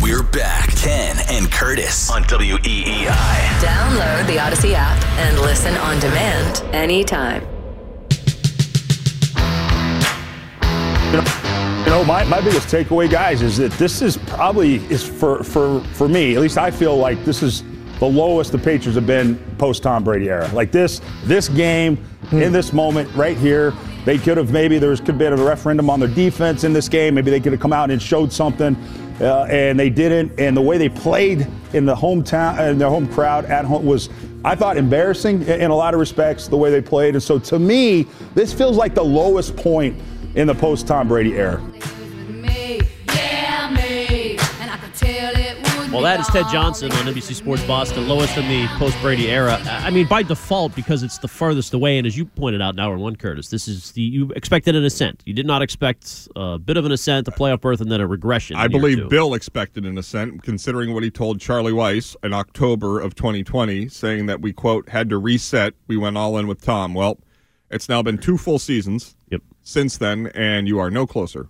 We're back. Ken and Curtis on WEEI. Download the Audacy app and listen on demand anytime. You know, you know my, my biggest takeaway, guys, is that this is probably is for for for me. At least I feel like this is the lowest the Patriots have been post Tom Brady era. Like this this game in hmm. this moment right here. They could have maybe there could have been a referendum on their defense in this game. Maybe they could have come out and showed something, uh, and they didn't. And the way they played in the hometown and their home crowd at home was, I thought, embarrassing in, in a lot of respects. The way they played, and so to me, this feels like the lowest point in the post Tom Brady era. Well, that is Ted Johnson on NBC Sports Boston, lowest in the post Brady era. I mean, by default, because it's the furthest away, and as you pointed out, in in one, Curtis, this is the you expected an ascent. You did not expect a bit of an ascent, a playoff berth, and then a regression. I believe Bill expected an ascent, considering what he told Charlie Weis in October of 2020, saying that we quote had to reset. We went all in with Tom. Well, it's now been two full seasons. Yep. Since then, and you are no closer.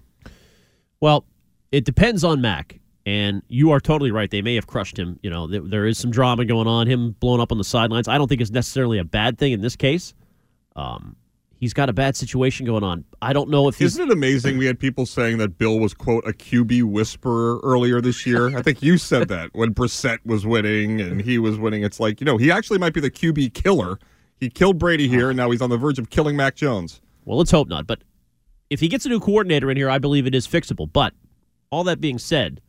Well, it depends on Mac. And you are totally right. They may have crushed him. You know, there, there is some drama going on. Him blowing up on the sidelines. I don't think it's necessarily a bad thing in this case. Um, he's got a bad situation going on. I don't know if he's. Isn't it amazing? We had people saying that Bill was quote a QB whisperer earlier this year. I think you said that when Brissett was winning and he was winning. It's like you know he actually might be the QB killer. He killed Brady here, and now he's on the verge of killing Mac Jones. Well, let's hope not. But if he gets a new coordinator in here, I believe it is fixable. But all that being said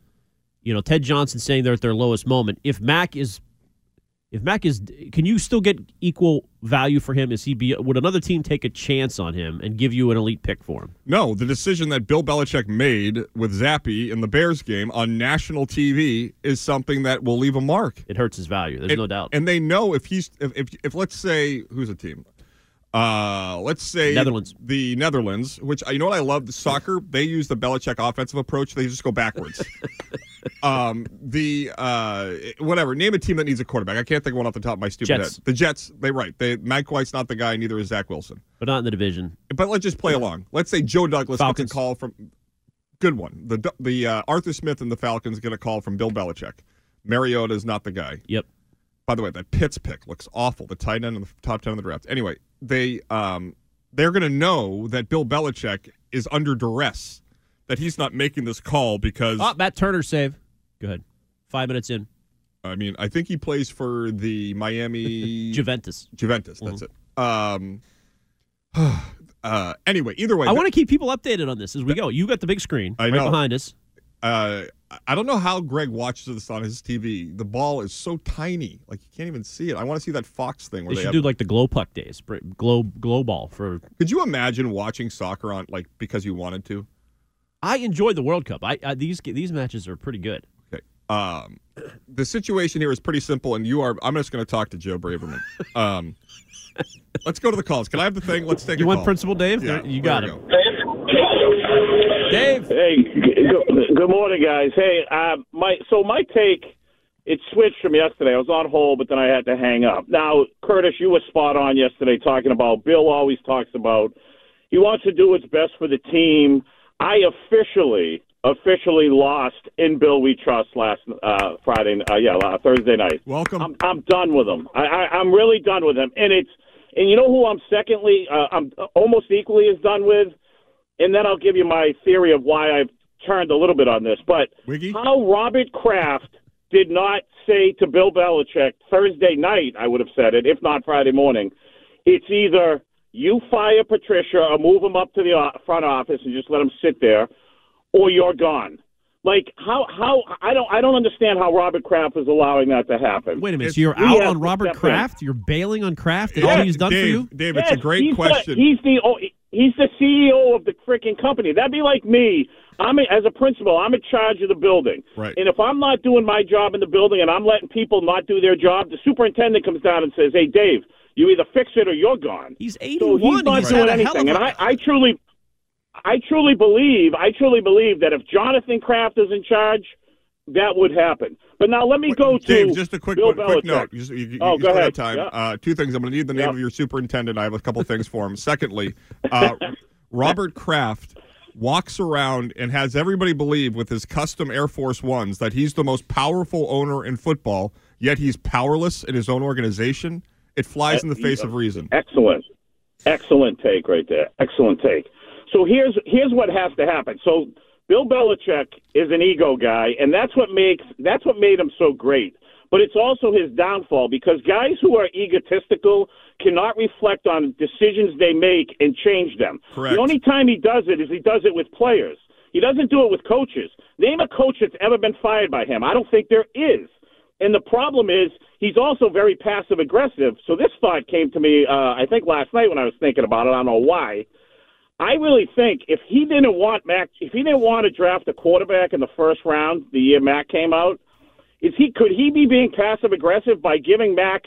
you know, Ted Johnson saying they're at their lowest moment. If Mac is, if Mac is, can you still get equal value for him? Is he be? Would another team take a chance on him and give you an elite pick for him? No, the decision that Bill Belichick made with Zappe in the Bears game on national TV is something that will leave a mark. It hurts his value. There's and, no doubt. And they know if he's, if, if, if let's say, who's a team? Uh, let's say Netherlands. The Netherlands, which you know what I love, the soccer. They use the Belichick offensive approach. They just go backwards. um, the uh, whatever. Name a team that needs a quarterback. I can't think of one off the top of my stupid Jets. head. The Jets. They right. They Mike White's not the guy. Neither is Zach Wilson. But not in the division. But let's just play along. Let's say Joe Douglas Falcons. gets a call from. Good one. The the uh, Arthur Smith and the Falcons get a call from Bill Belichick. Mariota is not the guy. Yep. By the way, that Pitts pick looks awful. The tight end in the top ten of the draft. Anyway, they um they're going to know that Bill Belichick is under duress, that he's not making this call because. Oh, Matt Turner save. Go ahead. Five minutes in. I mean, I think he plays for the Miami Juventus. Juventus. That's it. Um. uh. Anyway, either way, I want to keep people updated on this as we go. You got the big screen I right know. behind us. Uh, I don't know how Greg watches this on his TV. The ball is so tiny, like you can't even see it. I want to see that Fox thing where They they, should have. do like the glow puck days, glow glow ball for. Could you imagine watching soccer on like because you wanted to? I enjoyed the World Cup. I, I these these matches are pretty good. Okay. Um, the situation here is pretty simple, and you are. I'm just going to talk to Joe Braverman. Um, let's go to the calls. Can I have the thing? Let's take. You want call. Principal Dave? Yeah, you got him. go. Dave. Hey, g- good, good morning, guys. Hey, uh, my so my take it switched from yesterday. I was on hold, but then I had to hang up. Now, Curtis, you were spot on yesterday talking about Bill always talks about he wants to do what's best for the team. I officially officially lost in Bill We Trust last uh, Friday, uh, yeah, uh, Thursday night. Welcome. I'm, I'm done with him. I, I, I'm really done with him, and it's and you know who I'm secondly, uh, I'm almost equally as done with, and then I'll give you my theory of why I've turned a little bit on this. But Wiggy? how Robert Kraft did not say to Bill Belichick Thursday night, I would have said it, if not Friday morning, it's either you fire Patricia or move him up to the front office and just let him sit there, or you're gone. Like how how I don't I don't understand how Robert Kraft is allowing that to happen. Wait a minute. It's- So you're out on Robert step in. Kraft? You're bailing on Kraft and Yeah, all he's done Dave, for you? Dave, it's a great he's the- question. he's the oh, he's the CEO of the freaking company. That'd be like me. I'm a, as a principal. I'm in charge of the building. Right. And if I'm not doing my job in the building and I'm letting people not do their job, the superintendent comes down and says, "Hey, Dave, you either fix it or you're gone." He's So 81. he's not He's doing a anything. of And a- I, I truly, I truly believe, I truly believe that if Jonathan Kraft is in charge, that would happen. But now let me go to Dave, just a quick Bill quick Belichick. note. You, you, oh, you go ahead. time. Yeah. Uh, two things. I'm going to need the name Yeah. of your superintendent. I have a couple things for him. Secondly, uh, Robert Kraft walks around and has everybody believe with his custom Air Force Ones that he's the most powerful owner in football, yet he's powerless in his own organization. It flies in the face of reason. Excellent, excellent take right there. Excellent take. So here's here's what has to happen. So Bill Belichick is an ego guy, and that's what makes that's what made him so great. But it's also his downfall because guys who are egotistical cannot reflect on decisions they make and change them. Correct. The only time he does it is he does it with players. He doesn't do it with coaches. Name a coach that's ever been fired by him. I don't think there is. And the problem is he's also very passive aggressive. So this thought came to me, uh, I think last night when I was thinking about it. I don't know why. I really think if he didn't want Mac, if he didn't want to draft a quarterback in the first round the year Mac came out, is he could he be being passive aggressive by giving Mac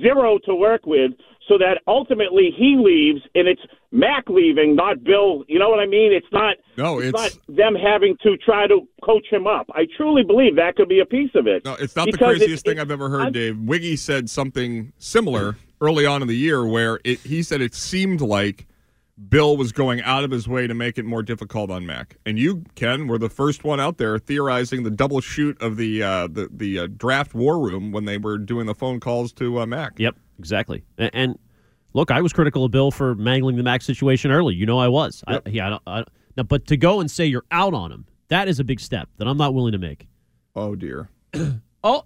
zero to work with, so that ultimately he leaves and it's Mac leaving, not Bill. You know what I mean? It's not. No, it's- not them having to try to coach him up. I truly believe that could be a piece of it. No, it's not the craziest it- thing it- I've ever heard, I'm- Dave. Wiggy said something similar early on in the year where it, he said it seemed like Bill was going out of his way to make it more difficult on Mac. And you, Ken, were the first one out there theorizing the double shoot of the uh, the, the uh, draft war room when they were doing the phone calls to uh, Mac. Yep, exactly. And, and look, I was critical of Bill for mangling the Mac situation early. You know I was. I, yeah, I don't, I, now, but to go and say you're out on him, that is a big step that I'm not willing to make. Oh, dear. Oh,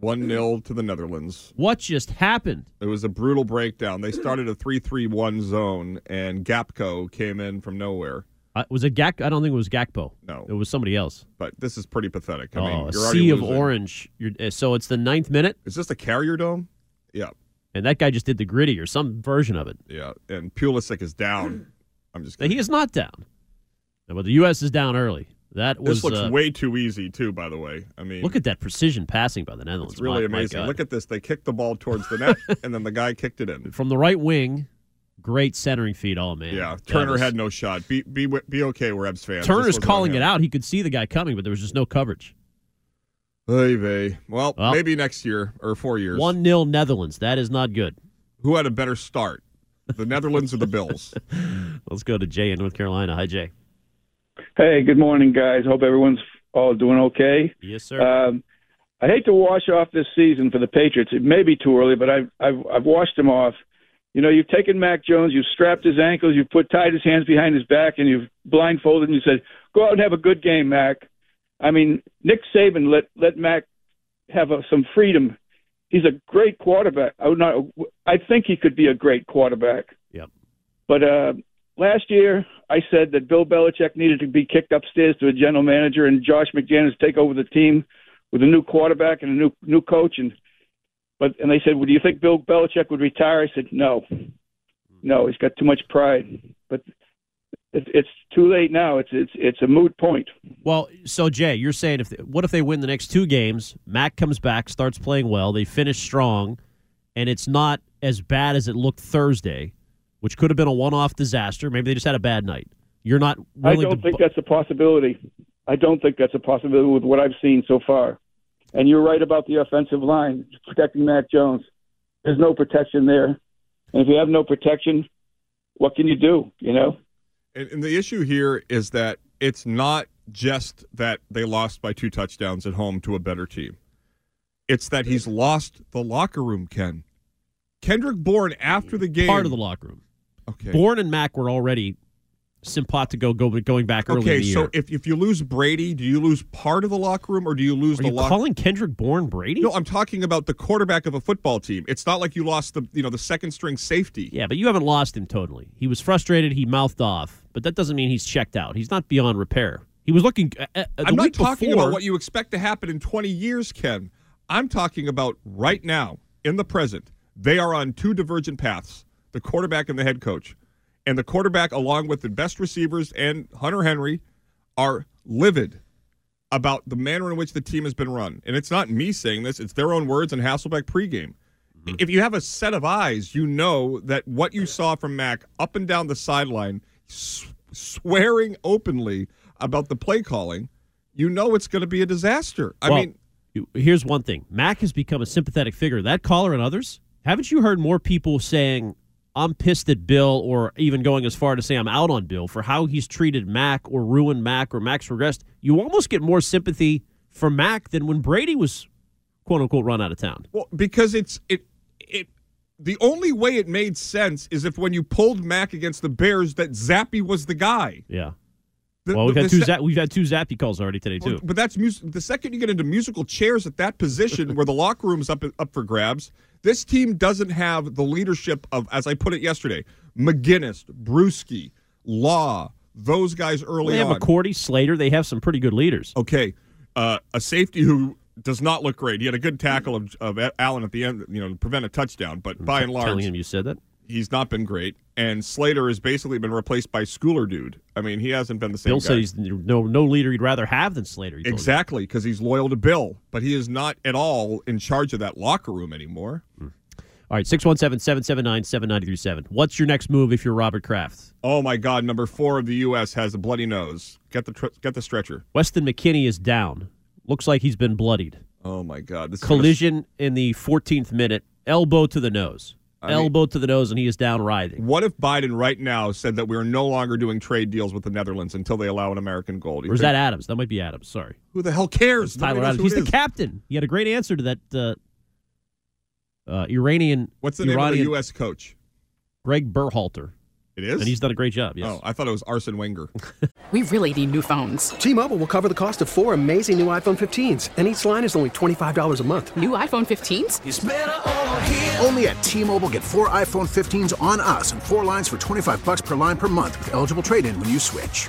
1 0 to the Netherlands. what just happened? It was a brutal breakdown. They started a 3 3 1 zone, and Gakpo came in from nowhere. Uh, was it Gak? I don't think it was Gakpo. No. it was somebody else. But this is pretty pathetic. I oh, mean, a you're already sea of losing. orange. You're, uh, so it's the ninth minute, Is this the Carrier Dome? Yeah, and that guy just did the gritty or some version of it. yeah. And Pulisic is down. I'm just kidding. he is not down. But the U.S. is down early. That was This looks uh, way too easy, too. By the way, I mean, look at that precision passing by the Netherlands. it's really My- my amazing. God. Look at this. They kicked the ball towards the net, and then the guy kicked it in. from the right wing. Great centering feed. Oh man, Yeah, Turner was- had no shot. Be be be okay, we're Ebs fans. Turner's calling it out. He could see the guy coming, but there was just no coverage. Oy vey. Well, Well. maybe next year or four years. One 0 Netherlands. That is not good. Who had a better start, the Netherlands or the Bills? Let's go to Jay in North Carolina. Hi, Jay. Hey, good morning, guys. Hope everyone's all doing okay. Yes, sir. Um, I hate to wash off this season for the Patriots. It may be too early, but I've I've, I've washed them off. You know, you've taken Mac Jones, you've strapped his ankles, you've put tied his hands behind his back, and you've blindfolded, him and you said, "Go out and have a good game, Mac." I mean, Nick Saban let let Mac have a, some freedom. He's a great quarterback. I would not. I think he could be a great quarterback. Yep. But uh, last year, I said that Bill Belichick needed to be kicked upstairs to a general manager and Josh McDaniels take over the team with a new quarterback and a new new coach. And but and they said, "Well, do you think Bill Belichick would retire?" I said, "No, no, he's got too much pride." But it's, it's too late now. It's it's it's a moot point. Well, so Jay, you're saying if what if they win the next two games? Mac comes back, starts playing well, they finish strong, and it's not as bad as it looked Thursday, which could have been a one-off disaster. Maybe they just had a bad night. You're not I don't to. think that's a possibility. I don't think that's a possibility with what I've seen so far. And you're right about the offensive line protecting Mac Jones. There's no protection there, and if you have no protection, what can you do? You know. And, and the issue here is that it's not just that they lost by two touchdowns at home to a better team. It's that he's lost the locker room, Ken. Kendrick Bourne after the game. part of the locker room. Okay. Bourne and Mac were already simpatico go, going back early in Okay, so if, if you lose Brady, do you lose part of the locker room or do you lose the lock? Are the you locker calling Kendrick Bourne Brady? No, I'm talking about the quarterback of a football team. It's not like you lost the you know the second string safety. Yeah, but you haven't lost him totally. He was frustrated. He mouthed off, but that doesn't mean he's checked out. He's not beyond repair. He was looking. Uh, uh, I'm not talking before, about what you expect to happen in 20 years, Ken. I'm talking about right now, in the present. They are on two divergent paths the quarterback and the head coach. And the quarterback, along with the best receivers and Hunter Henry, are livid about the manner in which the team has been run. And it's not me saying this, it's their own words in Hasselbeck pregame. Mm-hmm. If you have a set of eyes, you know that what you saw from Mac up and down the sideline, s- swearing openly about the play calling, you know it's going to be a disaster. I Well, mean, here's one thing: Mac has become a sympathetic figure. That caller and others. Haven't you heard more people saying, "I'm pissed at Bill," or even going as far to say, "I'm out on Bill" for how he's treated Mac or ruined Mac or Mac's regressed? You almost get more sympathy for Mac than when Brady was "quote unquote" run out of town. Well, because it's it it the only way it made sense is if when you pulled Mac against the Bears that Zappe was the guy. Yeah. The- well, we've had two Zap- we've had two Zappe calls already today too. But that's music. The second you get into musical chairs at that position, where the locker room's up up for grabs, this team doesn't have the leadership of, as I put it yesterday, McGinest, Bruschi, Law, those guys early they have on. McCourty, Slater. They have some pretty good leaders. Okay, uh, a safety who does not look great. He had a good tackle of, of Allen at the end, you know, to prevent a touchdown. But by and large, telling him you said that. He's not been great. And Slater has basically been replaced by Schooler dude. I mean, he hasn't been the same. Bill guy. said he's no no leader he'd rather have than Slater. he told you. Exactly, because he's loyal to Bill, but he is not at all in charge of that locker room anymore. Hmm. All right, 617 779 7937. What's your next move if you're Robert Kraft? Oh my God! Number four of the U.S. has a bloody nose. Get the tr- get the stretcher. Weston McKennie is down. Looks like he's been bloodied. Oh my God! This gonna- Collision in the 14th minute, elbow to the nose. I mean- elbow to the nose, and he is down writhing. What if Biden right now said that we are no longer doing trade deals with the Netherlands until they allow an American goal? Do Or is think- that Adams? That might be Adams. Sorry. Who the hell cares? It's Tyler Adams. He's the captain. He had a great answer to that uh, uh, Iranian. What's the name of Iranian, the U.S. coach? Greg Berhalter. It is. And he's done a great job. Yes. Oh, I thought it was Arsene Wenger. We really need new phones. T-Mobile will cover the cost of four amazing new iPhone 15s, and each line is only $25 a month. New iPhone 15s? Only at T-Mobile get four iPhone 15s on us and four lines for 25 bucks per line per month with eligible trade-in when you switch.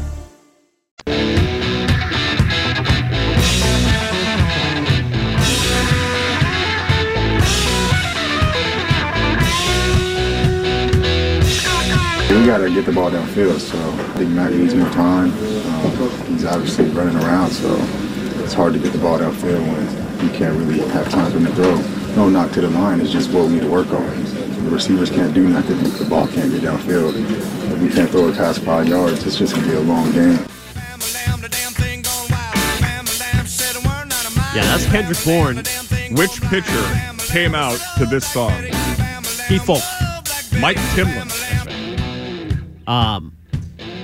Got to get the ball downfield, so I think Matt needs more time. Um, he's obviously running around, so it's hard to get the ball downfield when you can't really have time for him to throw. No knock to the line, it's just what we need to work on. The receivers can't do nothing if the ball can't get downfield. If we can't throw it past five yards, it's just going to be a long game. Yeah, that's Kendrick Bourne. Which pitcher came out to this song? Keith Foulke. Mike Timlin. Um,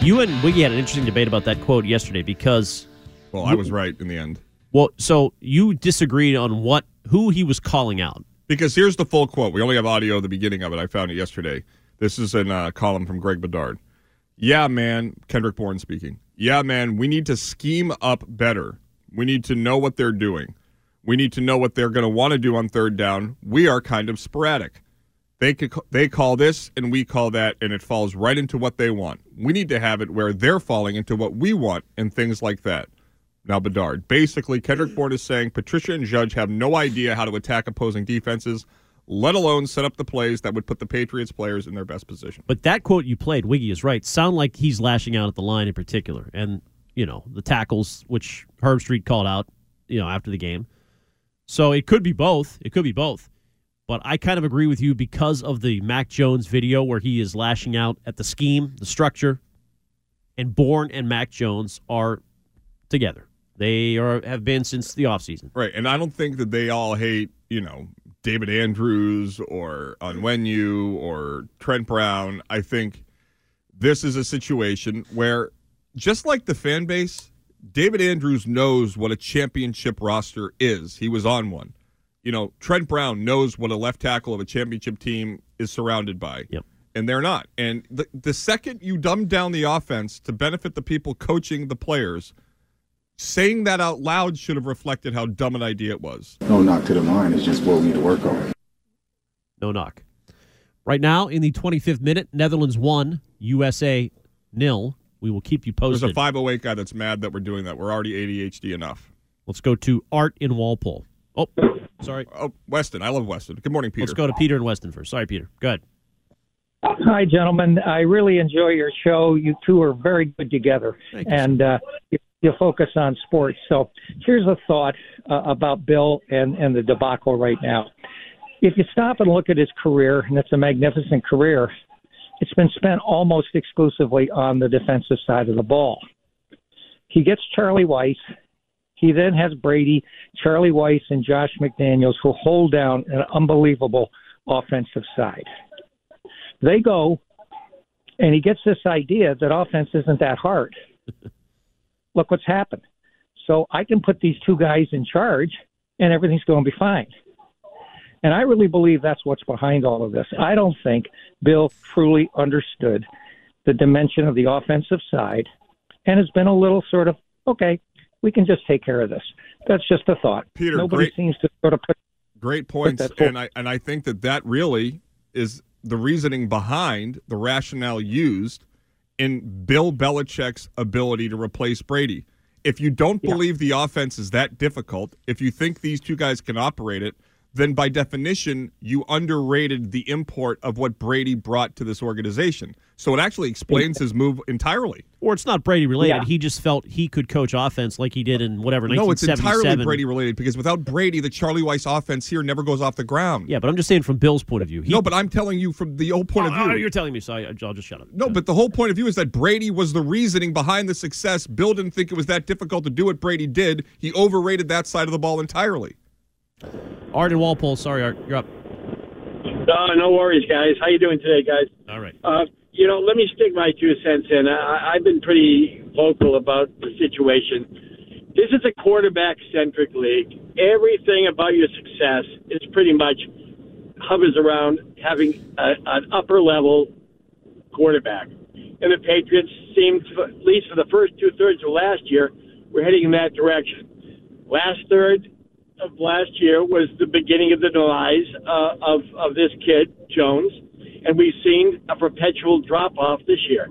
you and Wiggy had an interesting debate about that quote yesterday because. Well, I was right in the end. Well, so you disagreed on what who he was calling out. Because here's the full quote. We only have audio at the beginning of it. I found it yesterday. This is in a column from Greg Bedard. Yeah, man. Kendrick Bourne speaking. Yeah, man. We need to scheme up better. We need to know what they're doing. We need to know what they're going to want to do on third down. We are kind of sporadic. They could, they call this and we call that, and it falls right into what they want. We need to have it where they're falling into what we want and things like that. Now, Bedard. Basically, Kendrick Bourne is saying Patricia and Judge have no idea how to attack opposing defenses, let alone set up the plays that would put the Patriots players in their best position. But that quote you played, Wiggy is right. Sound like he's lashing out at the line in particular, and you know the tackles, which Herbstreit called out, you know after the game. So it could be both. It could be both. But I kind of agree with you because of the Mac Jones video where he is lashing out at the scheme, the structure, and Bourne and Mac Jones are together. They are have been since the offseason. Right. And I don't think that they all hate, you know, David Andrews or Onwenu or Trent Brown. I think this is a situation where just like the fan base, David Andrews knows what a championship roster is. He was on one. You know, Trent Brown knows what a left tackle of a championship team is surrounded by. Yep. And they're not. And the, the second you dumb down the offense to benefit the people coaching the players – saying that out loud should have reflected how dumb an idea it was. No knock to the line. It's just what we need to work on. No knock. Right now, in the 25th minute, Netherlands 1, USA nil. We will keep you posted. There's a 508 guy that's mad that we're doing that. We're already ADHD enough. Let's go to Art in Walpole. Oh, sorry. Oh, Weston. I love Weston. Good morning, Peter. Let's go to Peter and Weston first. Sorry, Peter. Go ahead. Hi, gentlemen. I really enjoy your show. You two are very good together, and uh, you, you focus on sports. So here's a thought uh, about Bill and, and the debacle right now. If you stop and look at his career, and it's a magnificent career, it's been spent almost exclusively on the defensive side of the ball. He gets Charlie Weis. He then has Brady, Charlie Weis, and Josh McDaniels, who hold down an unbelievable offensive side. They go, and he gets this idea that offense isn't that hard. Look what's happened. So I can put these two guys in charge, and everything's going to be fine. And I really believe that's what's behind all of this. I don't think Bill truly understood the dimension of the offensive side and has been a little sort of, okay, we can just take care of this. That's just a thought. Peter, Nobody great, seems to sort of put. Great points. And I, and I think that that really is the reasoning behind the rationale used in Bill Belichick's ability to replace Brady. If you don't Yeah. believe the offense is that difficult, if you think these two guys can operate it, then by definition, you underrated the import of what Brady brought to this organization. So it actually explains his move entirely. Or it's not Brady related. Yeah. He just felt he could coach offense like he did in whatever No, it's 1977. entirely Brady related because without Brady, the Charlie Weis offense here never goes off the ground. Yeah, but I'm just saying from Bill's point of view. He, no, but I'm telling you from the old point Oh, of view. oh, you're telling me, so I, I'll just shut up. No, but the whole point of view is that Brady was the reasoning behind the success. Bill didn't think it was that difficult to do what Brady did. He overrated that side of the ball entirely. Art in Walpole. Sorry, Art. You're up. Uh, no worries, guys. How you doing today, guys? All right. Uh, you know, let me stick my two cents in. I, I've been pretty vocal about the situation. This is a quarterback-centric league. Everything about your success is pretty much hovers around having a, an upper-level quarterback. And the Patriots seemed, to, at least for the first two thirds of last year, were heading in that direction. Last third of last year was the beginning of the demise uh, of of this kid Jones, and we've seen a perpetual drop off this year.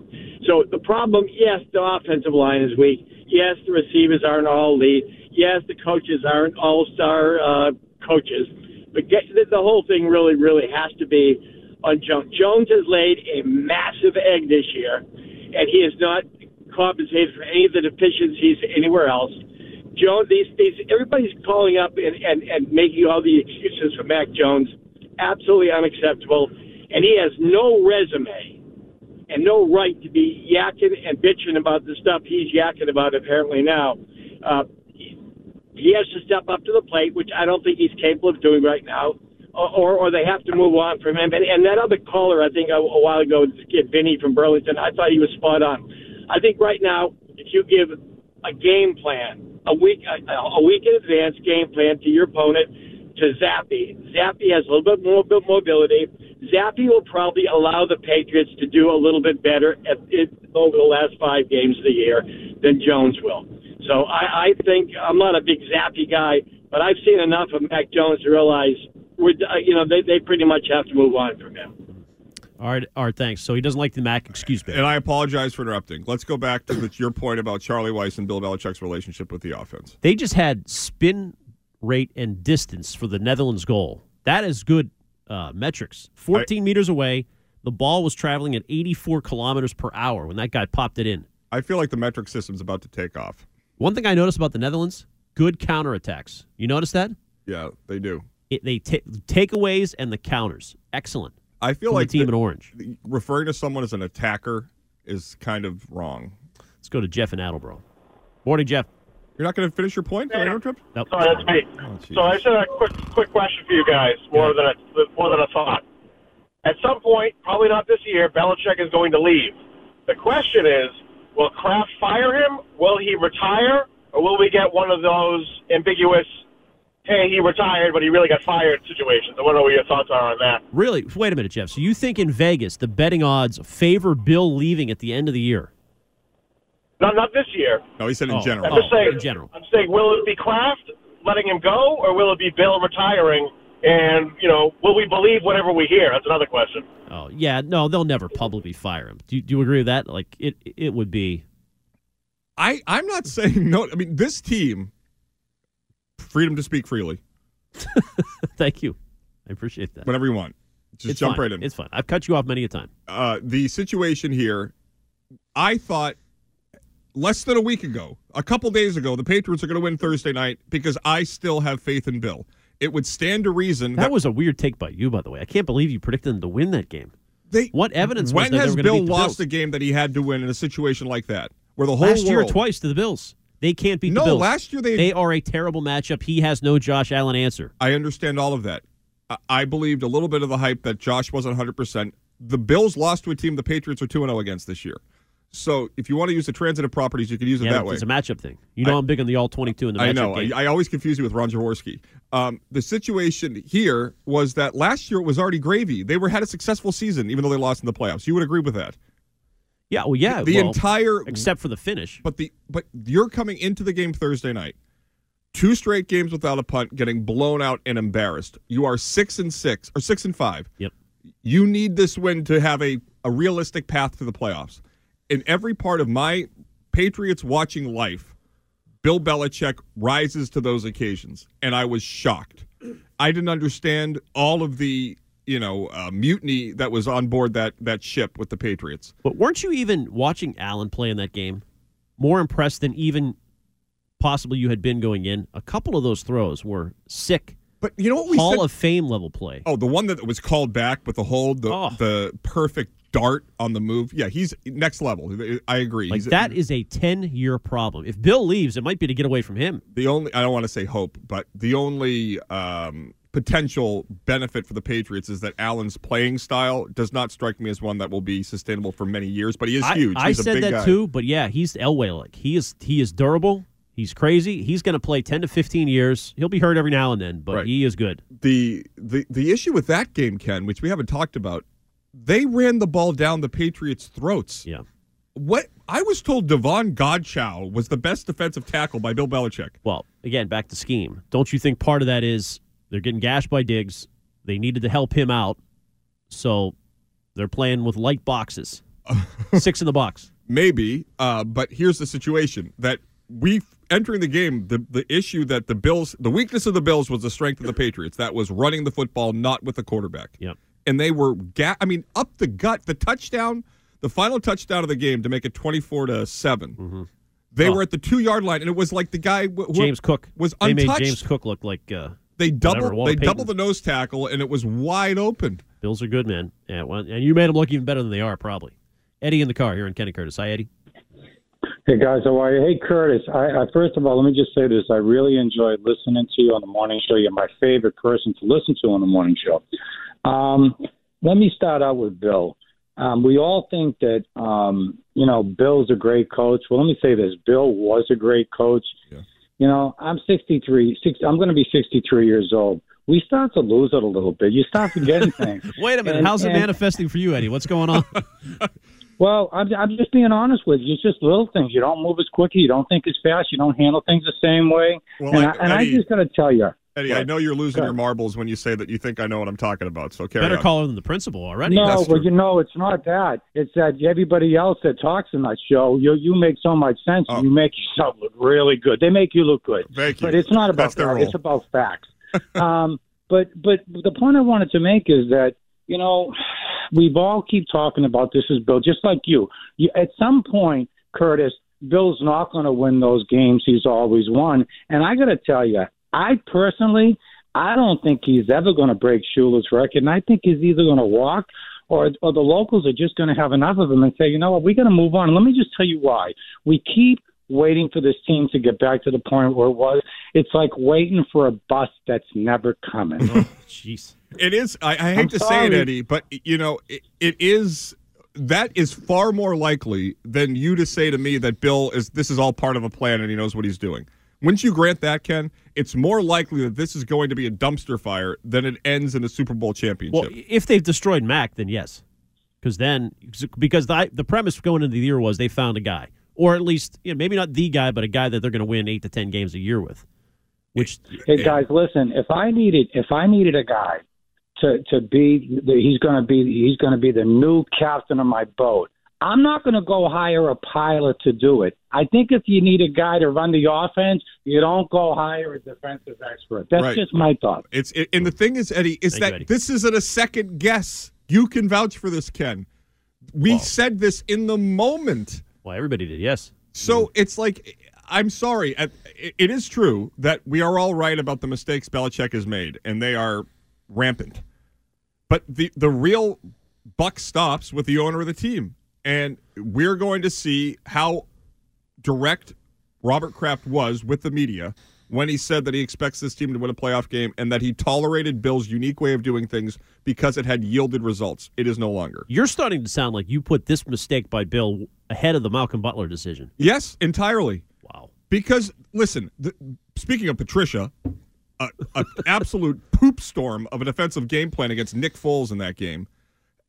So the problem, yes, the offensive line is weak. Yes, the receivers aren't all elite. Yes, the coaches aren't all star uh, coaches. But get, the, the whole thing really, really has to be on Jones. Jones has laid a massive egg this year, and he has not compensated for any of the deficiencies anywhere else. Jones, these, these everybody's calling up and, and, and making all the excuses for Mac Jones. Absolutely unacceptable. And he has no resume and no right to be yakking and bitching about the stuff he's yakking about apparently now. Uh, he, has to step up to the plate, which I don't think he's capable of doing right now, or, or they have to move on from him. And, and that other caller, I think a, a while ago, kid Vinny from Burlington, I thought he was spot on. I think right now, if you give a game plan, a week a, a week in advance game plan to your opponent, to Zappe. Zappe has a little bit more mobility. Zappe will probably allow the Patriots to do a little bit better at over the last five games of the year than Jones will. So I, I think I'm not a big Zappe guy, but I've seen enough of Mac Jones to realize we're uh, you know they they pretty much have to move on from him. All right, all right, thanks. So he doesn't like the Mac excuse me. And I apologize for interrupting. Let's go back to the, your point about Charlie Weis and Bill Belichick's relationship with the offense. They just had spin rate and distance for the Netherlands goal. That is good uh, metrics. 14 I, meters away, the ball was traveling at 84 kilometers per hour when that guy popped it in. I feel like the metric system's about to take off. One thing I noticed about the Netherlands: good counterattacks. You notice that? Yeah, they do. It, they take takeaways and the counters. Excellent. I feel like the team the, in orange. Referring to someone as an attacker is kind of wrong. Let's go to Jeff in Attleboro. Morning, Jeff. You're not going to finish your point? Hey. Nope. Sorry, that's me. Oh, so I just had a quick, quick question for you guys, more yeah. than a, more than a thought. At some point, probably not this year, Belichick is going to leave. The question is, will Kraft fire him? Will he retire? Or will we get one of those ambiguous hey, he retired, but he really got fired situations. I wonder what your thoughts are on that. Really? Wait a minute, Jeff. So you think in Vegas the betting odds favor Bill leaving at the end of the year? Not not this year. No, he said in oh. general. I'm just saying, oh, in general. I'm saying, will it be Kraft letting him go, or will it be Bill retiring? And you know, will we believe whatever we hear? That's another question. Oh yeah, no, they'll never publicly fire him. Do you, do you agree with that? Like it, it would be. I I'm not saying no. I mean, this team freedom to speak freely. Thank you. I appreciate that. Whenever you want. Just it's jump fine. right in. It's fine. I've cut you off many a time. Uh, the situation here, I thought less than a week ago, a couple days ago, the Patriots are going to win Thursday night because I still have faith in Bill. It would stand to reason that, that was a weird take by you, by the way. I can't believe you predicted them to win that game. They, what evidence? When has Bill lost a game that he had to win in a situation like that, where the whole last world, year twice to the Bills? They can't beat no, the Bills. last year they they are a terrible matchup. He has no Josh Allen answer. I understand all of that. I, I believed a little bit of the hype that Josh wasn't 100%. The Bills lost to a team the Patriots are 2 0 against this year. So if you want to use the transitive properties, you can use it yeah, that way. It's a matchup thing. You know I, am big on the all 22 in the matchup I know. game. I, I, always confuse you with Ron Jaworski. Um, the situation here was that last year it was already gravy. They were had a successful season, even though they lost in the playoffs. You would agree with that? Yeah, well, yeah. The, well, entire except for the finish. But the but you're coming into the game Thursday night. Two straight games without a punt, getting blown out and embarrassed. You are six and six or six and five. Yep. You need this win to have a, a realistic path to the playoffs. In every part of my Patriots watching life, Bill Belichick rises to those occasions, and I was shocked. I didn't understand all of the you know uh, mutiny that was on board that that ship with the Patriots. But weren't you even watching Allen play in that game more impressed than even possibly you had been going in? A couple of those throws were sick. But you know what we Hall said? of Fame level play. Oh, the one that was called back with the hold, the Oh. the perfect dart on the move. Yeah, he's next level. I agree. Like He's- that is a ten year problem. If Bill leaves, it might be to get away from him. the only I don't want to say hope, but the only um, potential benefit for the Patriots is that Allen's playing style does not strike me as one that will be sustainable for many years. But he is I, huge. I He's a said big that guy. too, but yeah, he's Elway like. He is he is durable. He's crazy. He's going to play 10 to 15 years. He'll be hurt every now and then, but Right. he is good. The the the issue with that game, Ken, which we haven't talked about, they ran the ball down the Patriots' throats. Yeah. What I was told, Davon Godchaux was the best defensive tackle by Bill Belichick. Well, again, back to scheme. Don't you think part of that is they're getting gashed by Diggs? They needed to help him out, so they're playing with light boxes, six in the box. Maybe, uh, but here's the situation that we entering the game. The the issue that the Bills, the weakness of the Bills was the strength of the Patriots. That was running the football, not with the quarterback. Yep. And they were, ga- I mean, up the gut. The touchdown, the final touchdown of the game to make it twenty four to 7 They Oh. were at the two yard line, and it was like the guy wh- James Cook was They untouched. made James Cook look like uh, they whatever, doubled they Payton. doubled the nose tackle, and it was wide open. Bills are good, man. Yeah, well, and you made them look even better than they are, probably. Eddie in the car here in Kenny Curtis. Hi, Eddie. Hey guys, how are you? Hey Curtis, I, I first of all let me just say this: I really enjoyed listening to you on the morning show. You're my favorite person to listen to on the morning show. Um, let me start out with Bill. Um, we all think that um, you know Bill's a great coach. Well, let me say this: Bill was a great coach. You know, I'm 63. Six, I'm going to be 63 years old. we start to lose it a little bit. You start forgetting things. Wait a minute. And- How's it and- manifesting for you, Eddie? What's going on? Well, I'm, I'm just being honest with you. It's just little things. You don't move as quickly. You don't think as fast. You don't handle things the same way. Well, and I- I, and I just got to tell you, Eddie, I know you're losing your marbles when you say that you think I know what I'm talking about. So carry Better on. caller than the principal already. no, That's well, true. you know, it's not that. It's that everybody else that talks in that show, you you make so much sense. and You make yourself look really good. They make you look good. Oh. Thank you. But it's not about That's their that. role. It's about facts. um, but but the point I wanted to make is that you know we've all keep talking about this is Bill, just like you. you at some point, Curtis, Bill's not going to win those games he's always won. And I got to tell you, I personally, I don't think he's ever going to break Shula's record. And I think he's either going to walk or, or the locals are just going to have enough of him and say, you know what, we got to move on. And let me just tell you why. We keep waiting for this team to get back to the point where it was. It's like waiting for a bus that's never coming. Jeez. It is. I, I hate I'm to say it. Eddie, but you know, it, it is. That is far more likely than you to say to me that Bill is. This is all part of a plan and he knows what he's doing. Wouldn't you grant that, Ken? It's more likely that this is going to be a dumpster fire than it ends in a Super Bowl championship. Well, if they've destroyed Mac, then yes, because then because the the premise going into the year was they found a guy, or at least you know, maybe not the guy, but a guy that they're going to win eight to ten games a year with. Which Hey guys, listen. If I needed, if I needed a guy to to be, the, he's going to be, he's going to be the new captain of my boat. I'm not going to go hire a pilot to do it. I think if you need a guy to run the offense, you don't go hire a defensive expert. That's Right. just my thought. It's it, and the thing is, Eddie, is Thank you, that Eddie. this isn't a second guess. You can vouch for this, Ken. We said this in the moment. Well, everybody did, yes. So it's like, I'm sorry. It- It is true that we are all right about the mistakes Belichick has made, and they are rampant. But the the real buck stops with the owner of the team, and we're going to see how direct Robert Kraft was with the media when he said that he expects this team to win a playoff game and that he tolerated Bill's unique way of doing things because it had yielded results. It is no longer. you're starting to sound like you put this mistake by Bill ahead of the Malcolm Butler decision. Yes, entirely. Wow. Because listen, the, speaking of Patricia, a, a absolute poop storm of a defensive game plan against Nick Foles in that game,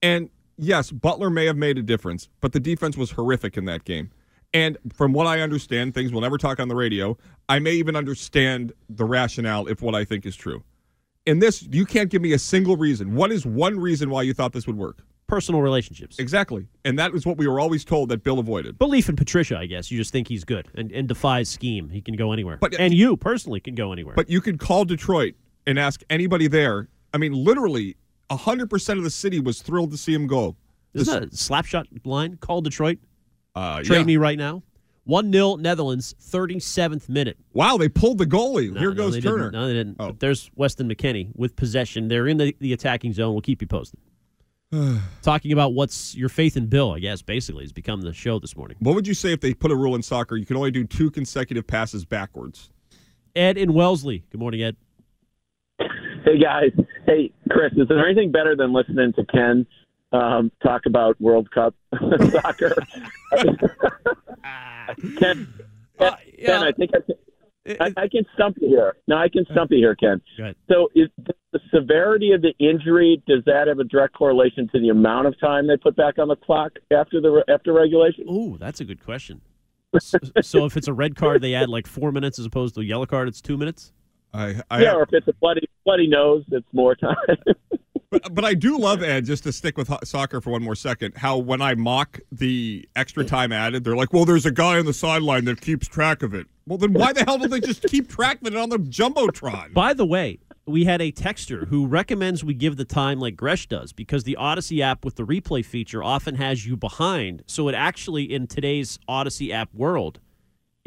and yes, Butler may have made a difference, but the defense was horrific in that game. And from what I understand, things we'll never talk on the radio. I may even understand the rationale if what I think is true. In this, you can't give me a single reason. What is one reason why you thought this would work? Personal relationships. Exactly. And that was what we were always told that Bill avoided. Belief in Patricia, I guess. You just think he's good and, and defies scheme. He can go anywhere. But- uh, and you personally can go anywhere. But you could call Detroit and ask anybody there. I mean, literally, 100% of the city was thrilled to see him go. Isn't that a slapshot line? Call Detroit. Uh, Trade yeah. me right now. 1 0 Netherlands, 37th minute. Wow, they pulled the goalie. No, Here no, goes Turner. Oh. Didn't. No, they didn't. But there's Weston McKennie with possession. They're in the, the attacking zone. We'll keep you posted. Talking about what's your faith in Bill, I guess, basically, has become the show this morning. What would you say if they put a rule in soccer? You can only do two consecutive passes backwards. Ed in Wellesley. Good morning, Ed. Hey guys, hey Chris, is there anything better than listening to Ken um, talk about World Cup soccer? Ken, Ken, Ken, I think I can, I, I can stump you here. No, I can stump you here, Ken. So, is the severity of the injury does that have a direct correlation to the amount of time they put back on the clock after the after regulation? Ooh, that's a good question. so, so if it's a red card, they add like four minutes as opposed to a yellow card, it's two minutes? I, yeah, or if it's a bloody bloody nose, it's more time. But, but I do love Ed. Just to stick with ho- soccer for one more second, how when I mock the extra time added, they're like, "Well, there's a guy on the sideline that keeps track of it." Well, then why the hell don't they just keep track of it on the jumbotron? By the way, we had a texter who recommends we give the time like Gresh does because the Audacy app with the replay feature often has you behind. So it actually, in today's Audacy app world,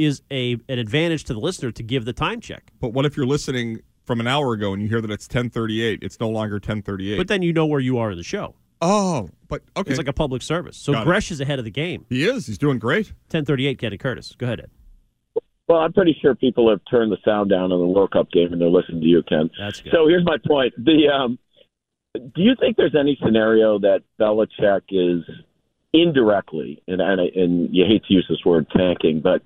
is a an advantage to the listener to give the time check. But what if you're listening from an hour ago and you hear that it's 10:38? It's no longer 10:38. But then you know where you are in the show. oh, but okay, It's like a public service. So Got. Gresh is ahead of the game. he is. He's doing great. 1038, Kenny Curtis. Go ahead, Ed. Well, I'm pretty sure people have turned the sound down on the World Cup game and they're listening to you, Ken. That's good. So here's my point. The um, do you think there's any scenario that Belichick is indirectly, and and, and you hate to use this word tanking, but i-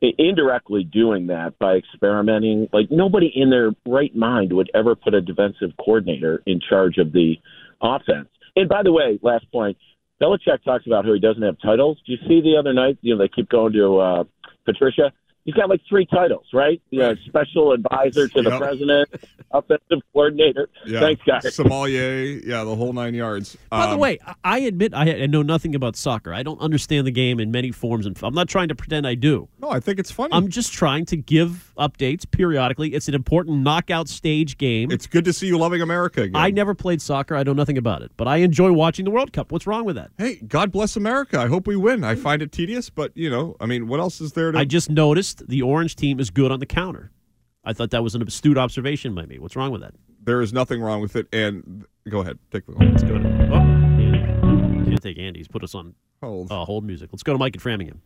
indirectly doing that by experimenting. Like nobody in their right mind would ever put a defensive coordinator in charge of the offense. And by the way, last point, Belichick talks about how he doesn't have titles. Do you see the other night? You know, they keep going to uh, Patricia. He's got like three titles, right? Yeah, special advisor to the Yep. president, offensive coordinator. Yeah. Thanks, guys. Sommelier, yeah, the whole nine yards. By the Um, way, I- I admit I I know nothing about soccer. I don't understand the game in many forms, and I'm not trying to pretend I do. No, I think it's funny. I'm just trying to give updates periodically. It's an important knockout stage game. It's good to see you loving America again. I never played soccer. I know nothing about it, but I enjoy watching the World Cup. What's wrong with that? Hey, God bless America. I hope we win. I find it tedious, but you know, I mean, what else is there to? I just noticed the orange team is good on the counter. I thought that was an astute observation by me. What's wrong with that? there is nothing wrong with it. And go ahead, take the call. Let's go to. Oh, Andy. Can't take Andy's. Put us on hold. Uh, hold music. Let's go to Mike in Framingham.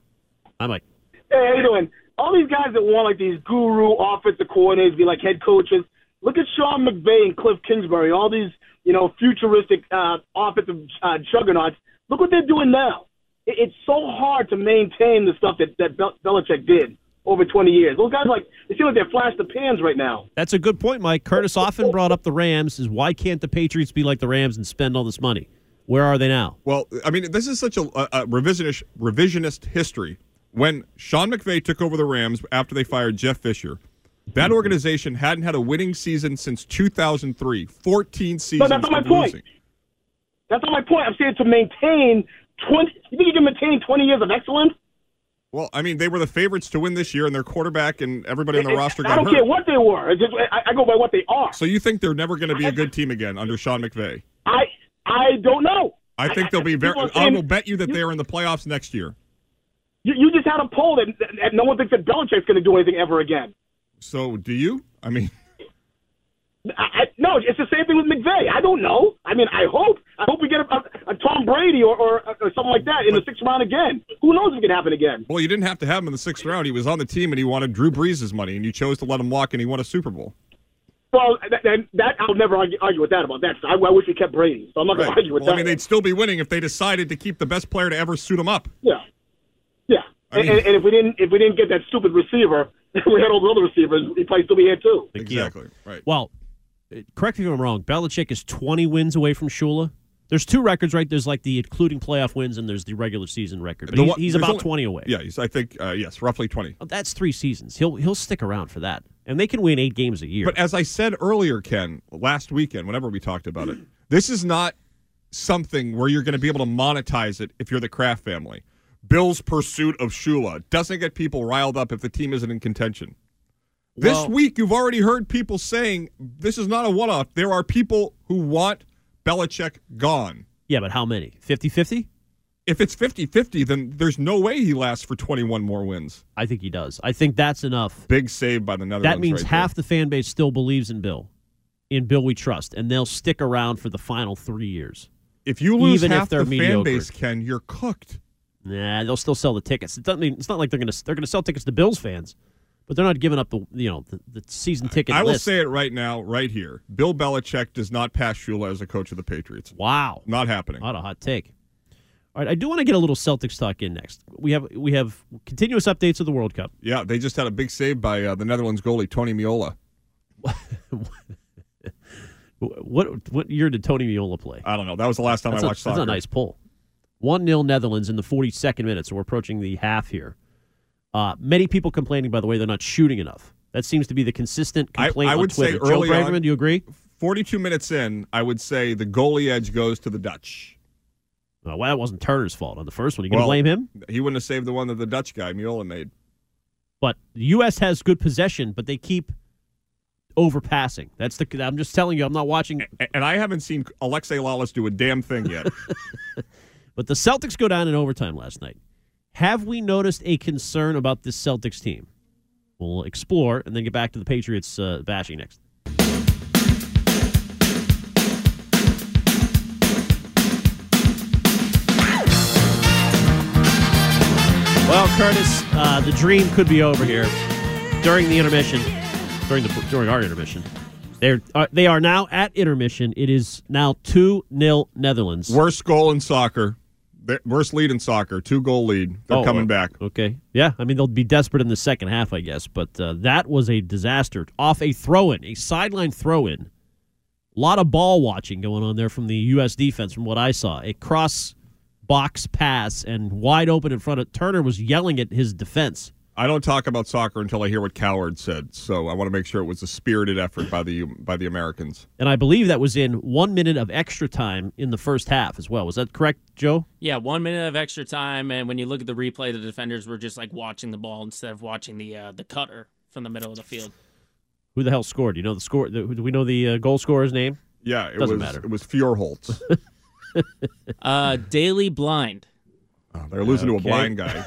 Hi, Mike. Hey, how you doing? All these guys that want like these guru offensive coordinators, be like head coaches. Look at Sean McVay and Cliff Kingsbury. All these, you know, futuristic uh, offensive uh, juggernauts. Look what they're doing now. It, it's so hard to maintain the stuff that that Bel- Belichick did over 20 years. Those guys like they seem like they're flash the pans right now. That's a good point, Mike. Curtis often brought up the Rams. Is why can't the Patriots be like the Rams and spend all this money? Where are they now? Well, I mean, this is such a, a, a revisionist revisionist history. When Sean McVay took over the Rams after they fired Jeff Fisher, that mm-hmm. organization hadn't had a winning season since 2003. 14 seasons No, that's not my of point. losing. That's not my point. I'm saying to maintain 20. You think you can maintain 20 years of excellence? Well, I mean, they were the favorites to win this year, and their quarterback and everybody on the It- it- roster I got don't hurt. care what they were. Just, I, I go by what they are. So you think they're never going to be a good team again under Sean McVay? I I don't know. I think they'll be very. I will bet you that they are in the playoffs next year. You, you just had a poll that, that no one thinks that Belichick's going to do anything ever again. So do you? I mean, I, I, no, it's the same thing with McVay. I don't know. I mean, I hope. I hope we get a, a, a Tom Brady or, or, or something like that in the sixth round again. Who knows if it can happen again? well, you didn't have to have him in the sixth round. He was on the team, and he wanted Drew Brees' money, and you chose to let him walk, and he won a Super Bowl. Well, that, that, that I'll never argue, argue with that about that. I, I wish we kept Brady, so I'm not going Right. to argue with Well, I mean, they'd still be winning if they decided to keep the best player to ever suit him up. Yeah, yeah. And, mean- and, and if we didn't, if we didn't get that stupid receiver, we had all the other receivers. He'd probably still be here too. Big deal. Exactly. Right. Well, correct me if I'm wrong. Belichick is 20 wins away from Shula. There's two records, right? There's like the including playoff wins, and there's the regular season record. But The he's, he's about only- 20 away. Yeah, he's, I think uh, yes, roughly twenty. Well, That's three seasons. He'll he'll stick around for that, and they can win eight games a year. But as I said earlier, Ken, last weekend, whenever we talked about it, this is not something where you're going to be able to monetize it if you're the Kraft family. Bill's pursuit of Shula doesn't get people riled up if the team isn't in contention. This Well- week, you've already heard people saying this is not a one off. There are people who want Belichick gone. yeah, but how many? 50-50? If it's 50 50, then there's no way he lasts for 21 more wins. I think he does. I think that's enough. Big save by the Netherlands. That means right half the fan base still believes in Bill. In Bill we trust, and they'll stick around for the final three years. If you lose Even if half the fan base, Ken, you're cooked. Nah, they'll still sell the tickets. It doesn't mean it's not like they're gonna they're gonna sell tickets to Bills fans, but they're not giving up the you know the, the season ticket. I will list. say it right now, right here. Bill Belichick does not pass Shula as a coach of the Patriots. Wow, Not happening. Not a hot take. All right, I do want to get a little Celtics talk in next. We have we have continuous updates of the World Cup. Yeah, they just had a big save by uh, the Netherlands goalie Tony Meola. What what year did Tony Meola play? I don't know. That was the last time That's, I a, watched that's soccer. a nice pull. One 0 Netherlands in the 42nd minute, so we're approaching the half here. Uh, many people complaining, by the way, they're not shooting enough. That seems to be the consistent complaint I on would say Joe early Braverman, on, do you agree? 42 minutes in, I would say the goalie edge goes to the Dutch. Uh, well, that wasn't Turner's fault on the first one. You going to Well, blame him? He wouldn't have saved the one that the Dutch guy Meola made. But the U.S. has good possession, but they keep overpassing. That's the. I'm just telling you, I'm not watching. A- And I haven't seen Alexi Lalas do a damn thing yet. But the Celtics go down in overtime last night. Have we noticed a concern about this Celtics team? We'll explore and then get back to the Patriots uh, bashing next. Well, Curtis, uh, the dream could be over here during the intermission. During the during our intermission, they're uh, they are now at intermission. It is now two 0 Netherlands. Worst goal in soccer. Worst lead in soccer, two goal lead. They're Oh, coming uh, back. Okay. Yeah. I mean, they'll be desperate in the second half, I guess. But uh, that was a disaster. Off a throw in, a sideline throw in. A lot of ball watching going on there from the U.S. defense, from what I saw. A cross box pass and wide open in front of Turner was yelling at his defense. I don't talk about soccer until I hear what Coward said, so I want to make sure it was a spirited effort by the by the Americans. And I believe that was in one minute of extra time in the first half as well. Was that correct, Joe? Yeah, one minute of extra time, and when you look at the replay, the defenders were just like watching the ball instead of watching the uh, the cutter from the middle of the field. Who the hell scored? Do you know the score? The, do we know the uh, goal scorer's name? Yeah, it Doesn't was matter. it was Fjorholtz. Uh, Daley Blind. Oh, they're losing to a blind guy.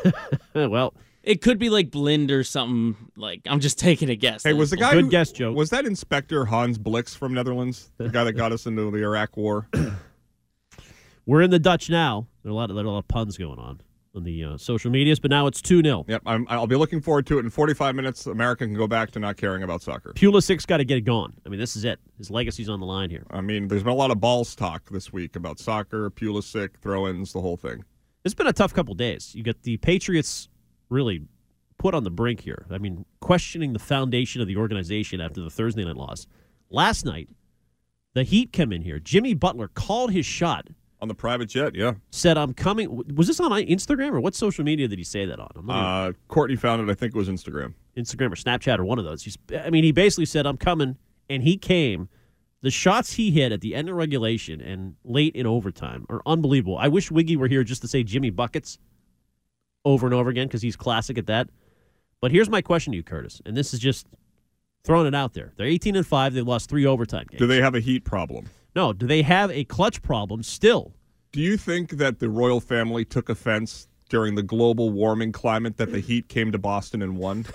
well, It could be like Blind or something. Like I'm just taking a guess. Hey, was the guy Good who- guess, Joe. Was that Inspector Hans Blix from Netherlands, the guy that got us into the Iraq War? We're in the Dutch now. There are a lot of, there are a lot of puns going on on the uh, social medias, but now it's 2 0. Yep, I'm, I'll be looking forward to it. In 45 minutes, America can go back to not caring about soccer. Pulisic's got to get it going. I mean, this is it. His legacy's on the line here. I mean, there's been a lot of balls talk this week about soccer, Pulisic, throw-ins, the whole thing. It's been a tough couple days. You got the Patriots really put on the brink here. I mean, questioning the foundation of the organization after the Thursday night loss. Last night, the Heat come in here. Jimmy Butler called his shot. On the private jet, yeah. Said, I'm coming. Was this on Instagram or what social media did he say that on? Even- Uh, Courtney found it. I think it was Instagram. Instagram or Snapchat or one of those. He's, I mean, he basically said, "I'm coming," and he came. The shots he hit at the end of regulation and late in overtime are unbelievable. I wish Wiggy were here just to say Jimmy buckets over and over again because he's classic at that. But here's my question to you, Curtis, and this is just throwing it out there. They're 18 and five. They lost three overtime games. Do they have a heat problem? No. Do they have a clutch problem still? Do you think that the royal family took offense during the global warming climate that the Heat came to Boston and won?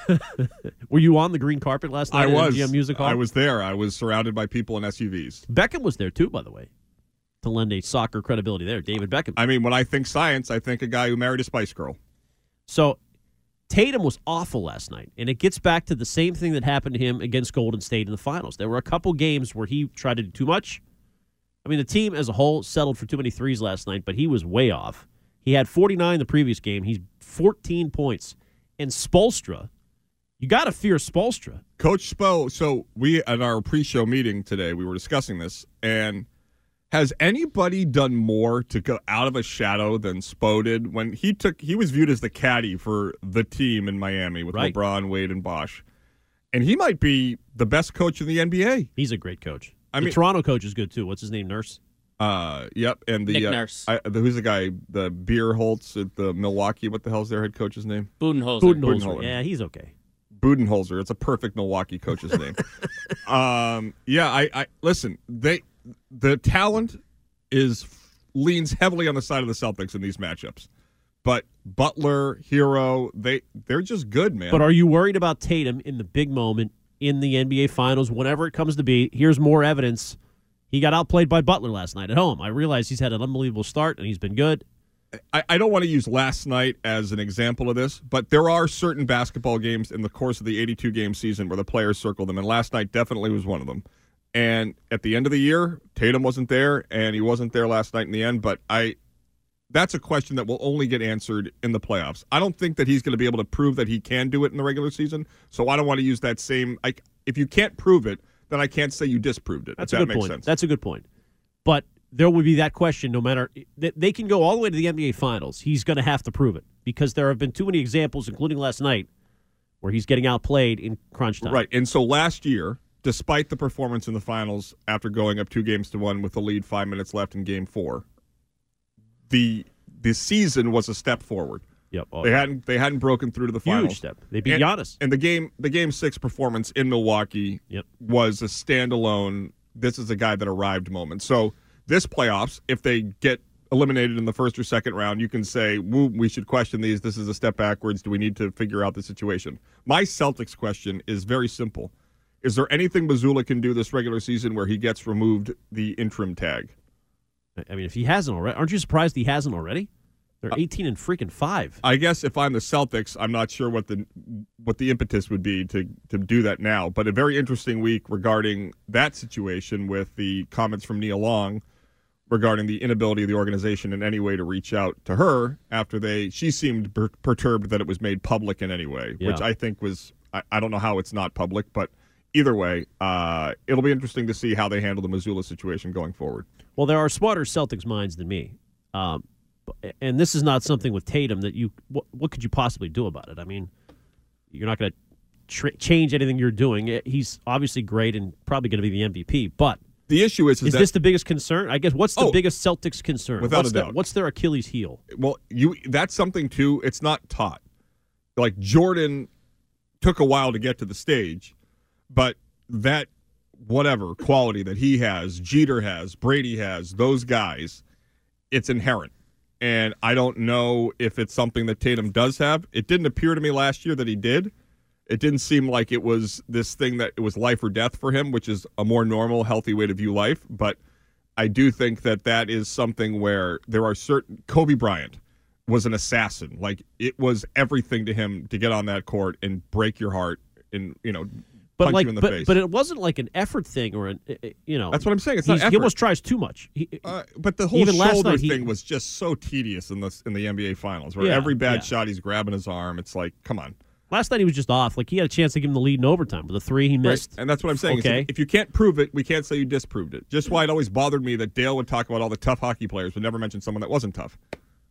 Were you on the green carpet last night? I at was. MGM Music Hall? I was there. I was surrounded by people in SUVs. Beckham was there too, by the way, to lend a soccer credibility there. David Beckham. I mean, when I think science, I think a guy who married a Spice Girl. So Tatum was awful last night, and it gets back to the same thing that happened to him against Golden State in the finals. There were a couple games where he tried to do too much. I mean, the team as a whole settled for too many threes last night, but he was way off. He had 49 the previous game. He's 14 points. And Spoelstra, you got to fear Spoelstra. Coach Spo, so we at our pre-show meeting today, we were discussing this, and has anybody done more to go out of a shadow than Spo did when he took? He was viewed as the caddy for the team in Miami with Right. LeBron, Wade, and Bosh, and he might be the best coach in the NBA. He's a great coach. I the mean- Toronto coach is good too. What's his name? Nurse. Uh, yep, and the Nick uh, Nurse. I, the, who's the guy? The Beer Holtz at the Milwaukee. What the hell's their head coach's name? Budenholzer. Budenholzer. Budenholzer. Yeah, he's okay. Budenholzer. It's a perfect Milwaukee coach's name. um, yeah, I, I listen. They the talent is leans heavily on the side of the Celtics in these matchups, but Butler, Herro, they they're just good, man. But are you worried about Tatum in the big moment in the NBA Finals, whenever it comes to be? Here's more evidence. He got outplayed by Butler last night at home. I realize he's had an unbelievable start and he's been good. I, I don't want to use last night as an example of this, but there are certain basketball games in the course of the 82 game season where the players circle them, and last night definitely was one of them. And at the end of the year, Tatum wasn't there, and he wasn't there last night in the end. But I, that's a question that will only get answered in the playoffs. I don't think that he's going to be able to prove that he can do it in the regular season. So I don't want to use that same. I, if you can't prove it, then I can't say you disproved it. That's if a that good makes point. sense. That's a good point. But there would be that question no matter they can go all the way to the NBA Finals. He's going to have to prove it because there have been too many examples, including last night, where he's getting outplayed in crunch time. Right. And so last year, despite the performance in the finals after going up two games to one with the lead five minutes left in game four, the the season was a step forward. Yep. Oh, They hadn't they hadn't broken through to the Huge finals. step. They beat and, Giannis. And the game the game six performance in Milwaukee Yep. was a standalone. This is a guy that arrived moment. So this playoffs, if they get eliminated in the first or second round, you can say, we should question these. This is a step backwards. Do we need to figure out the situation? My Celtics question is very simple. Is there anything Mazzulla can do this regular season where he gets removed the interim tag? I mean, if he hasn't already, aren't you surprised he hasn't already? Uh, They're 18 and freaking five. I guess if I'm the Celtics, I'm not sure what the what the impetus would be to to do that now. But a very interesting week regarding that situation with the comments from Nia Long regarding the inability of the organization in any way to reach out to her after they she seemed per- perturbed that it was made public in any way, which I think was I, I don't know how it's not public, but either way, uh, it'll be interesting to see how they handle the Mazzulla situation going forward. Well, there are smarter Celtics minds than me. Um, and this is not something with Tatum that you. What, what could you possibly do about it? I mean, you're not going to tr- change anything you're doing. Eh, He's obviously great and probably going to be the MVP. But the issue is, is is that- this the biggest concern? I guess what's the Oh, biggest Celtics concern? without what's a doubt. what's their Achilles heel? well, you that's something too. It's not taught. Like Jordan took a while to get to the stage, but that whatever quality that he has, Jeter has, Brady has, those guys, it's inherent. And I don't know if it's something that Tatum does have. It didn't appear to me last year that he did. It didn't seem like it was this thing that it was life or death for him, which is a more normal, healthy way to view life. But I do think that that is something where there are certain Kobe Bryant was an assassin. Like it was everything to him to get on that court and break your heart and you know But like, you in the but, face. but it wasn't like an effort thing or an, eh, eh, you know. That's what I'm saying. It's not He almost tries too much. He, Uh, but the whole shoulder night he- thing was just so tedious in the in the NBA Finals, where Yeah, every bad yeah. shot he's grabbing his arm. It's like, come on. Last night he was just off. Like he had a chance to give him the lead in overtime, but the three he missed. Right. And that's what I'm saying. Okay. If you can't prove it, we can't say you disproved it. Just why it always bothered me that Dale would talk about all the tough hockey players, but never mention someone that wasn't tough.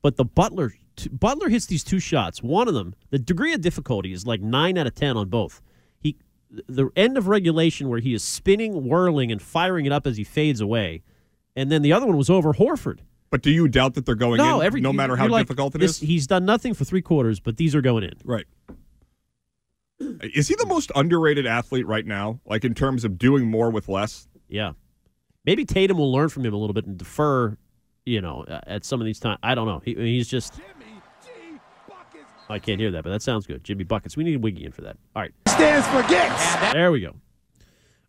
But the Butler t- Butler hits these two shots. One of them, the degree of difficulty is like nine out of ten on both. He, the end of regulation where he is spinning, whirling, and firing it up as he fades away, and then the other one was over Horford. But do you doubt that they're going no, in, every, no matter how like, difficult it this- is? He's done nothing for three quarters, but these are going in. Right. Is he the most underrated athlete right now? Like in terms of doing more with less? Yeah. Maybe Tatum will learn from him a little bit and defer, you know, at some of these times. I don't know. He, he's just. I can't hear that, but that sounds good. Jimmy Buckets. We need Wiggy in for that. All right. Stands for gets. There we go.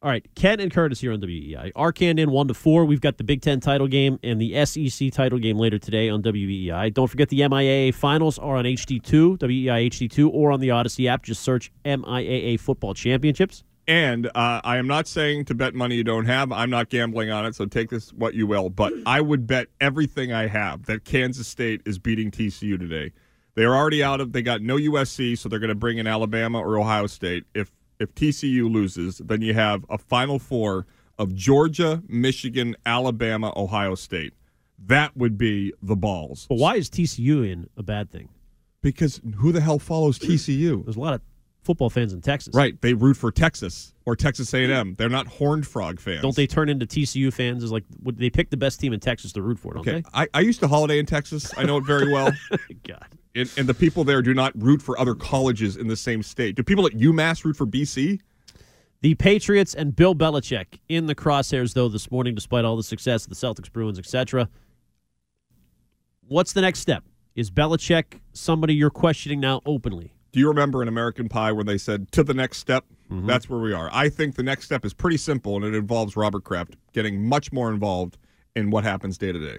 All right, Ken and Curtis here on WEEI. Arcand in one to four. We've got the Big Ten title game and the SEC title game later today on WEEI. Don't forget the MIAA finals are on HD2, WEEI HD2, or on the Audacy app. Just search MIAA Football Championships. And uh, I am not saying to bet money you don't have. I'm not gambling on it, so take this what you will. But I would bet everything I have that Kansas State is beating TCU today. They are already out of. They got no USC, so they're going to bring in Alabama or Ohio State. If if TCU loses, then you have a Final Four of Georgia, Michigan, Alabama, Ohio State. That would be the balls. But why is TCU in a bad thing? Because who the hell follows TCU? There's a lot of football fans in Texas. Right, they root for Texas or Texas A&M. They're not Horned Frog fans. Don't they turn into TCU fans? Is like would they pick the best team in Texas to root for? Don't Okay, I, I used to holiday in Texas. I know it very well. God. And, and the people there do not root for other colleges in the same state. Do people at UMass root for BC? The Patriots and Bill Belichick in the crosshairs, though, this morning, despite all the success of the Celtics, Bruins, etc. What's the next step? Is Belichick somebody you're questioning now openly? Do you remember in American Pie when they said to the next step? Mm-hmm. That's where we are. I think the next step is pretty simple, and it involves Robert Kraft getting much more involved in what happens day to day.